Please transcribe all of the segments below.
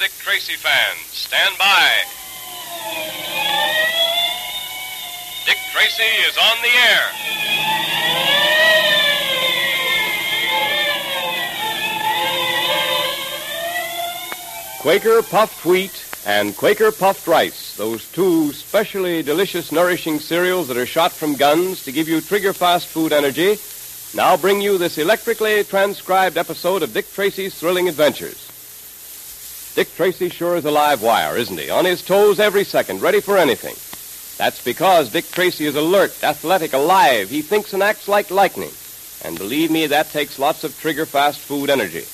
Dick Tracy fans, stand by. Dick Tracy is on the air. Quaker puffed wheat and Quaker puffed rice, those two specially delicious, nourishing cereals that are shot from guns to give you trigger fast food energy, now bring you this electrically transcribed episode of Dick Tracy's thrilling adventures. Dick Tracy sure is a live wire, isn't he? On his toes every second, ready for anything. That's because Dick Tracy is alert, athletic, alive. He thinks and acts like lightning. And believe me, that takes lots of trigger fast food energy.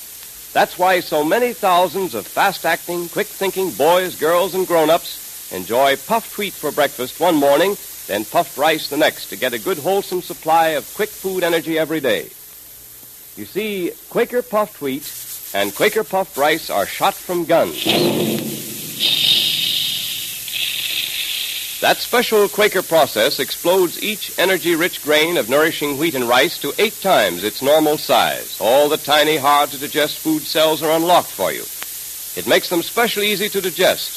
That's why so many thousands of fast acting, quick thinking boys, girls, and grown ups enjoy puffed wheat for breakfast one morning, then puffed rice the next to get a good, wholesome supply of quick food energy every day. You see, Quaker puffed wheat and Quaker puffed rice are shot from guns. That special Quaker process explodes each energy rich grain of nourishing wheat and rice to eight times its normal size. All the tiny, hard to digest food cells are unlocked for you. It makes them specially easy to digest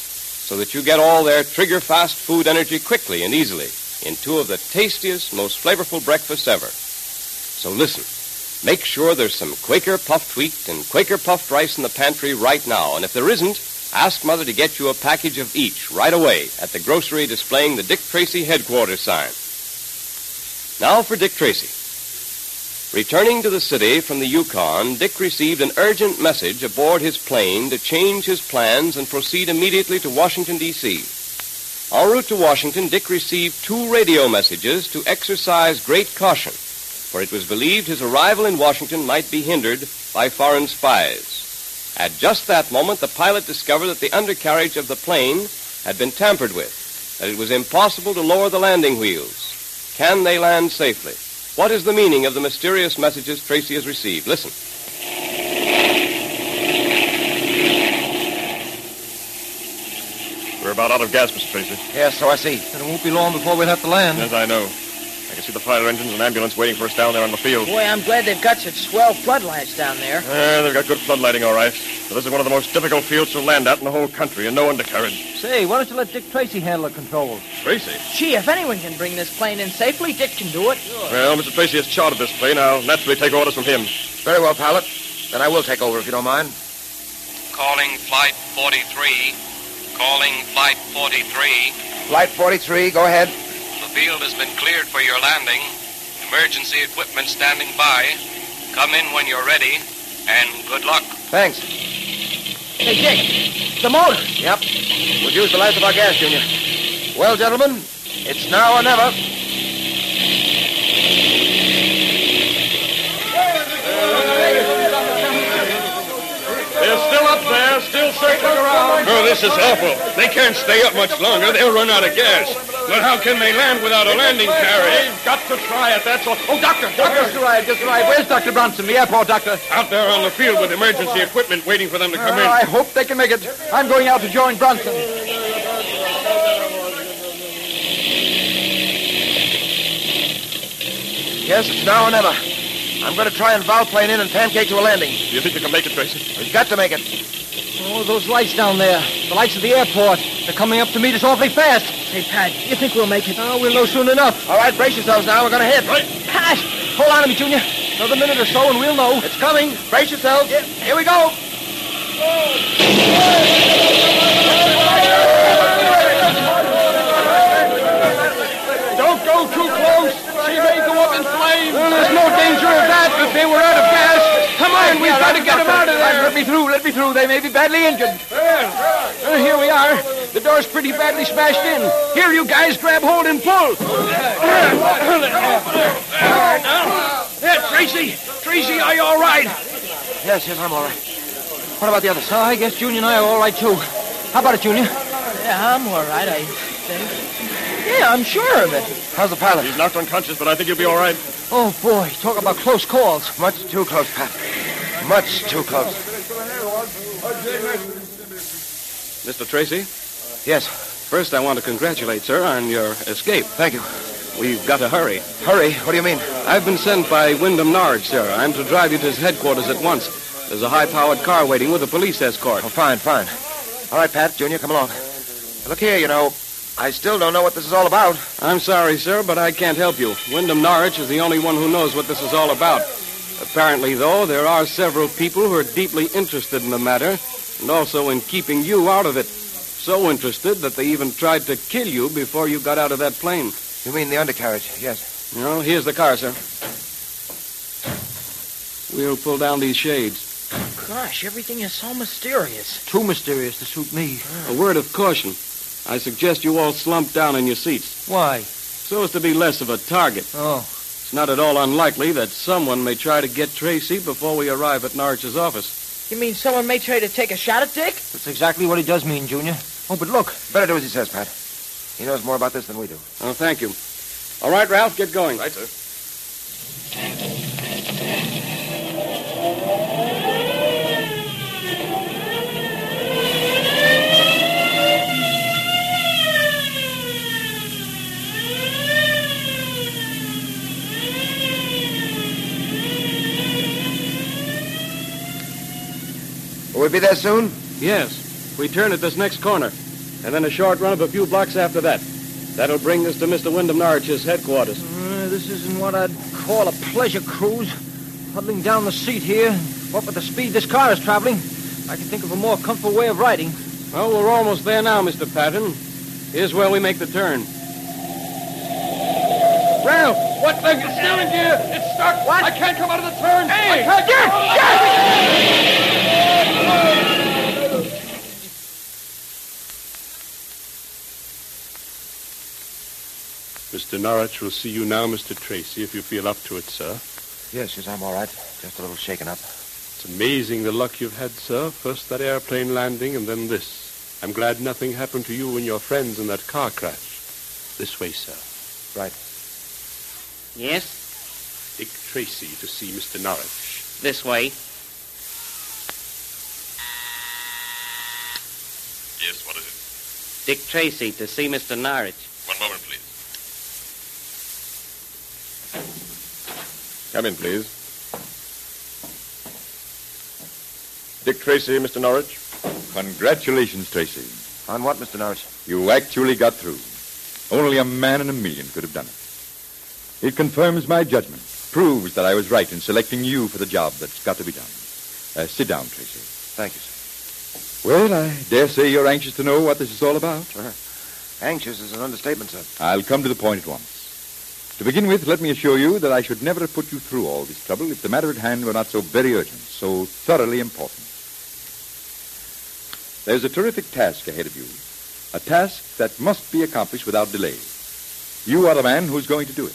so that you get all their trigger fast food energy quickly and easily in two of the tastiest, most flavorful breakfasts ever. So listen. Make sure there's some Quaker puffed wheat and Quaker puffed rice in the pantry right now. And if there isn't, ask Mother to get you a package of each right away at the grocery displaying the Dick Tracy headquarters sign. Now for Dick Tracy. Returning to the city from the Yukon, Dick received an urgent message aboard his plane to change his plans and proceed immediately to Washington, D.C. En route to Washington, Dick received two radio messages to exercise great caution, for it was believed his arrival in Washington might be hindered by foreign spies. At just that moment, the pilot discovered that the undercarriage of the plane had been tampered with, that it was impossible to lower the landing wheels. Can they land safely? What is the meaning of the mysterious messages Tracy has received? Listen. We're about out of gas, Mr. Tracy. Yes, so I see. And it won't be long before we'll have to land. Yes, I know. I can see the fire engines and ambulance waiting for us down there on the field. Boy, I'm glad they've got such swell floodlights down there. Uh, they've got good floodlighting, all right. But this is one of the most difficult fields to land at in the whole country, and no undercarriage. Say, why don't you let Dick Tracy handle the controls? Tracy? Gee, if anyone can bring this plane in safely, Dick can do it. Well, Mr. Tracy has chartered this plane. I'll naturally take orders from him. Very well, pilot. Then I will take over if you don't mind. Calling Flight 43. Calling Flight 43. Flight 43, go ahead. The field has been cleared for your landing. Emergency equipment standing by. Come in when you're ready, and good luck. Thanks. Hey, Dick, the motor. Yep. We've used the last of our gas, Junior. Well, gentlemen, it's now or never. They're still up there, still circling around. Oh, this is awful. They can't stay up much longer. They'll run out of gas. But how can they land without a landing carriage? They've got to try it, that's all. Oh, Doctor, Just arrived, just arrived. Where's Dr. Bronson, the airport doctor? Out there on the field with emergency equipment waiting for them to come in. Ah, I hope they can make it. I'm going out to join Bronson. Yes, it's now or never. I'm going to try and volplane in and pancake to a landing. Do you think you can make it, Tracy? We've got to make it. Oh, those lights down there. The lights of the airport. They're coming up to meet us awfully fast. Hey, Pat, you think we'll make it? Oh, we'll know soon enough. All right, brace yourselves now. We're going to hit. Right. Pat, hold on to me, Junior. Another minute or so and we'll know. It's coming. Brace yourselves. Here we go. Don't go too close. She may go up in flames. Well, there's no danger of that if they were out of gas. Come on, to get them out of there. Let me through, let me through. They may be badly injured. Uh, here we are. The door's pretty badly smashed in. Here, you guys, grab hold and pull. There, Tracy. Tracy, are you all right? Yes, yes, I'm all right. What about the others? Oh, I guess Junior and I are all right, too. How about it, Junior? Yeah, I'm all right, I think. Yeah, I'm sure of it. How's the pilot? He's knocked unconscious, but I think he'll be all right. Oh, boy, talk about close calls. Much too close, Pat. Much too close. Mr. Tracy, Yes, first I want to congratulate, sir, on your escape. thank you. We've got to hurry. Hurry. What do you mean? I've been sent by Wyndham Norwich, sir. I'm to drive you to his headquarters at once. There's a high-powered car waiting with a police escort. Oh, fine, fine. All right, Pat, Junior, come along. Look here, you know, I still don't know what this is all about. I'm sorry, sir, but I can't help you. Wyndham Norwich is the only one who knows what this is all about. Apparently, though, there are several people who are deeply interested in the matter and also in keeping you out of it. So interested that they even tried to kill you before you got out of that plane. You mean the undercarriage? Yes. Well, here's the car, sir. We'll pull down these shades. Gosh, everything is so mysterious. Too mysterious to suit me. A word of caution. I suggest you all slump down in your seats Why? so as to be less of a target. Oh. It's not at all unlikely that someone may try to get Tracy before we arrive at Norwich's office. You mean someone may try to take a shot at Dick? That's exactly what he does mean, Junior. Oh, but look. Better do as he says, Pat. He knows more about this than we do. Oh, thank you. All right, Ralph, get going. Right, sir. Will we be there soon? Yes. We turn at this next corner, and then a short run of a few blocks after that. That'll bring us to Mr. Wyndham Norwich's headquarters. Uh, this isn't what I'd call a pleasure cruise. Huddling down the seat here, what with the speed this car is traveling, I can think of a more comfortable way of riding. Well, we're almost there now, Mr. Patton. Here's where we make the turn. Ralph, what the steering gear? It's stuck. What? I can't come out of the turn. Hey, I can't get- Mr. Norwich will see you now, Mr. Tracy, if you feel up to it, sir. Yes, yes, I'm all right. Just a little shaken up. It's amazing the luck you've had, sir. First that airplane landing, and then this. I'm glad nothing happened to you and your friends in that car crash. This way, sir. Right. Yes, Dick Tracy to see Mr. Norwich. this way. Yes, what is it? Dick Tracy to see Mr. Norwich. One moment, please. Come in, please. Dick Tracy, Mr. Norwich. Congratulations, Tracy. On what, Mr. Norwich? You actually got through. Only a man in a million could have done it. It confirms my judgment, proves that I was right in selecting you for the job that's got to be done. Uh, sit down, Tracy. Thank you, sir. Well, I dare say you're anxious to know what this is all about. Anxious is an understatement, sir. I'll come to the point at once. To begin with, let me assure you that I should never have put you through all this trouble if the matter at hand were not so very urgent, so thoroughly important. There's a terrific task ahead of you, a task that must be accomplished without delay. You are the man who's going to do it.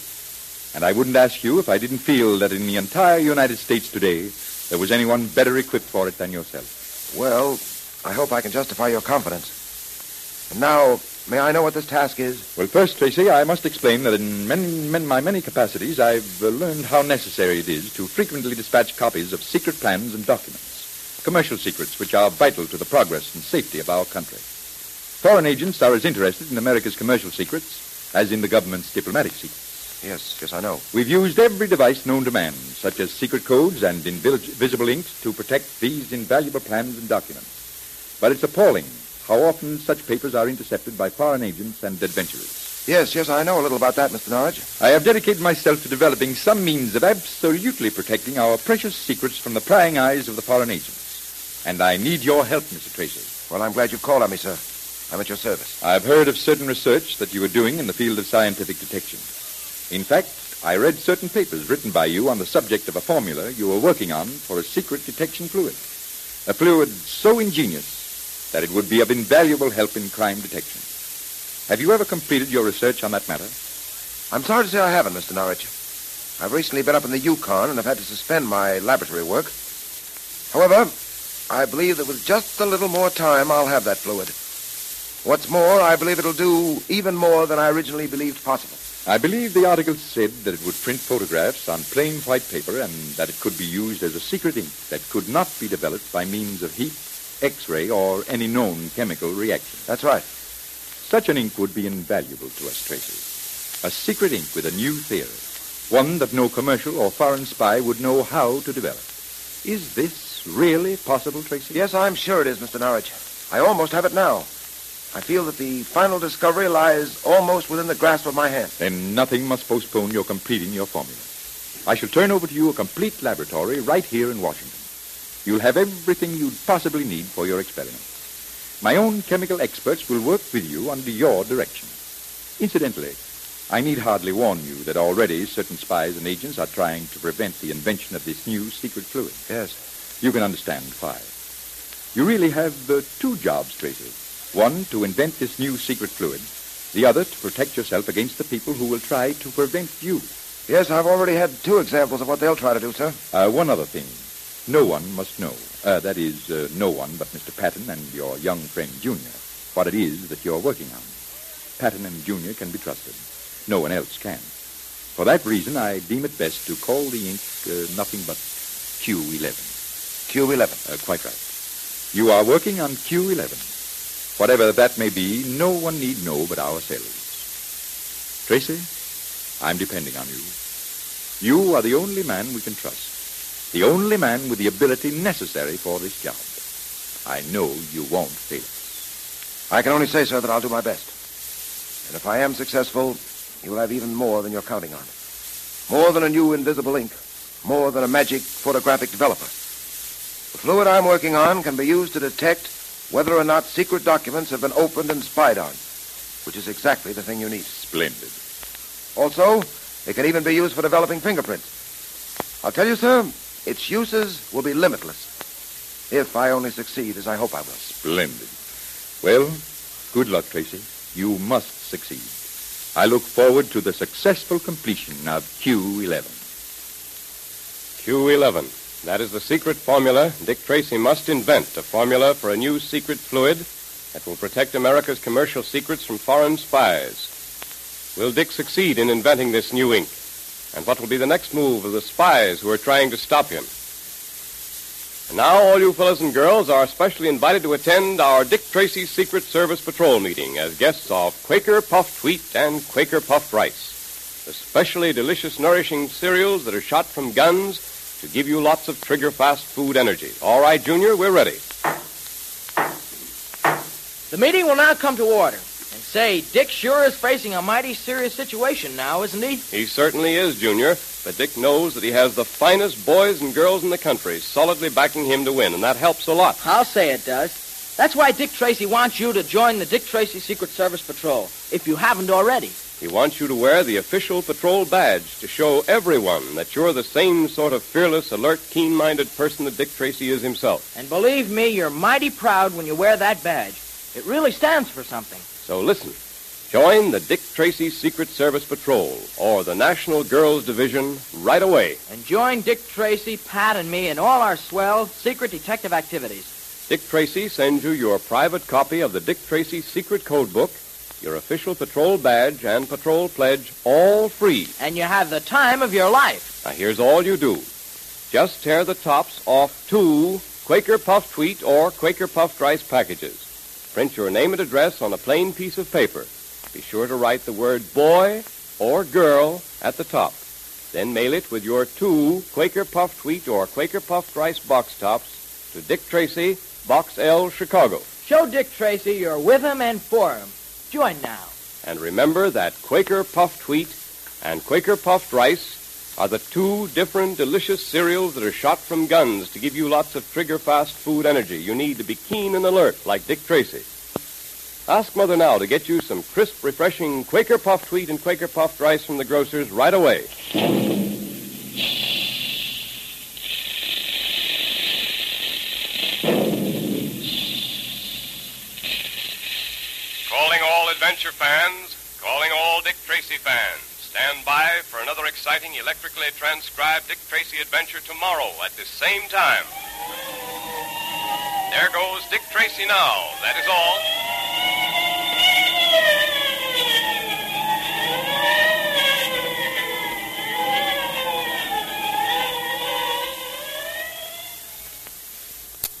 And I wouldn't ask you if I didn't feel that in the entire United States today there was anyone better equipped for it than yourself. Well, I hope I can justify your confidence. And now, may I know what this task is? Well, first, Tracy, I must explain that in many, many, my many capacities, I've uh, learned how necessary it is to frequently dispatch copies of secret plans and documents, commercial secrets which are vital to the progress and safety of our country. Foreign agents are as interested in America's commercial secrets as in the government's diplomatic secrets. Yes, yes, I know. We've used every device known to man, such as secret codes and invisible inks, to protect these invaluable plans and documents. But it's appalling how often such papers are intercepted by foreign agents and adventurers. Yes, yes, I know a little about that, Mr. Norwich. I have dedicated myself to developing some means of absolutely protecting our precious secrets from the prying eyes of the foreign agents. And I need your help, Mr. Tracy. Well, I'm glad you've called on me, sir. I'm at your service. I've heard of certain research that you are doing in the field of scientific detection. In fact, I read certain papers written by you on the subject of a formula you were working on for a secret detection fluid. A fluid so ingenious that it would be of invaluable help in crime detection. Have you ever completed your research on that matter? I'm sorry to say I haven't, Mr. Norwich. I've recently been up in the Yukon and have had to suspend my laboratory work. However, I believe that with just a little more time, I'll have that fluid. What's more, I believe it'll do even more than I originally believed possible. I believe the article said that it would print photographs on plain white paper and that it could be used as a secret ink that could not be developed by means of heat, X-ray, or any known chemical reaction. That's right. Such an ink would be invaluable to us, Tracy. A secret ink with a new theory. One that no commercial or foreign spy would know how to develop. Is this really possible, Tracy? Yes, I'm sure it is, Mr. Norwich. I almost have it now. I feel that the final discovery lies almost within the grasp of my hand. Then nothing must postpone your completing your formula. I shall turn over to you a complete laboratory right here in Washington. You'll have everything you'd possibly need for your experiment. My own chemical experts will work with you under your direction. Incidentally, I need hardly warn you that already certain spies and agents are trying to prevent the invention of this new secret fluid. Yes. You can understand why. You really have uh, two jobs, Tracy. One, to invent this new secret fluid. The other, to protect yourself against the people who will try to prevent you. Yes, I've already had two examples of what they'll try to do, sir. Uh, one other thing. No one must know. Uh, that is, uh, no one but Mr. Patton and your young friend Junior, what it is that you're working on. Patton and Junior can be trusted. No one else can. For that reason, I deem it best to call the ink uh, nothing but Q11. Q11. Uh, quite right. You are working on Q11. Whatever that may be, no one need know but ourselves. Tracy, I'm depending on you. You are the only man we can trust. The only man with the ability necessary for this job. I know you won't fail us. I can only say, sir, that I'll do my best. And if I am successful, you will have even more than you're counting on. More than a new invisible ink. More than a magic photographic developer. The fluid I'm working on can be used to detect whether or not secret documents have been opened and spied on, which is exactly the thing you need. Splendid. Also, it can even be used for developing fingerprints. I'll tell you, sir, its uses will be limitless. If I only succeed, as I hope I will. Splendid. Well, good luck, Tracy. You must succeed. I look forward to the successful completion of Q11. Q11. That is the secret formula Dick Tracy must invent, a formula for a new secret fluid that will protect America's commercial secrets from foreign spies. Will Dick succeed in inventing this new ink? And what will be the next move of the spies who are trying to stop him? And now, all you fellows and girls are specially invited to attend our Dick Tracy Secret Service Patrol meeting as guests of Quaker Puffed Wheat and Quaker Puffed Rice, the specially delicious, nourishing cereals that are shot from guns to give you lots of trigger-fast food energy. All right, Junior, we're ready. The meeting will now come to order. And say, Dick sure is facing a mighty serious situation now, isn't he? He certainly is, Junior. But Dick knows that he has the finest boys and girls in the country solidly backing him to win, and that helps a lot. I'll say it does. That's why Dick Tracy wants you to join the Dick Tracy Secret Service Patrol, if you haven't already. He wants you to wear the official patrol badge to show everyone that you're the same sort of fearless, alert, keen-minded person that Dick Tracy is himself. And believe me, you're mighty proud when you wear that badge. It really stands for something. So listen. Join the Dick Tracy Secret Service Patrol or the National Girls Division right away. And join Dick Tracy, Pat, and me in all our swell secret detective activities. Dick Tracy sends you your private copy of the Dick Tracy Secret Code Book, your official patrol badge and patrol pledge, all free. And you have the time of your life. Now, here's all you do. Just tear the tops off two Quaker Puffed Wheat or Quaker Puffed Rice packages. Print your name and address on a plain piece of paper. Be sure to write the word boy or girl at the top. Then mail it with your two Quaker Puffed Wheat or Quaker Puffed Rice box tops to Dick Tracy, Box L, Chicago. Show Dick Tracy you're with him and for him. Join now. And remember that Quaker Puffed Wheat and Quaker Puffed Rice are the two different delicious cereals that are shot from guns to give you lots of trigger-fast food energy you need to be keen and alert like Dick Tracy. Ask Mother now to get you some crisp, refreshing Quaker Puffed Wheat and Quaker Puffed Rice from the grocers right away. Calling all adventure fans, calling all Dick Tracy fans. Stand by for another exciting electrically transcribed Dick Tracy adventure tomorrow at the same time. There goes Dick Tracy now. That is all.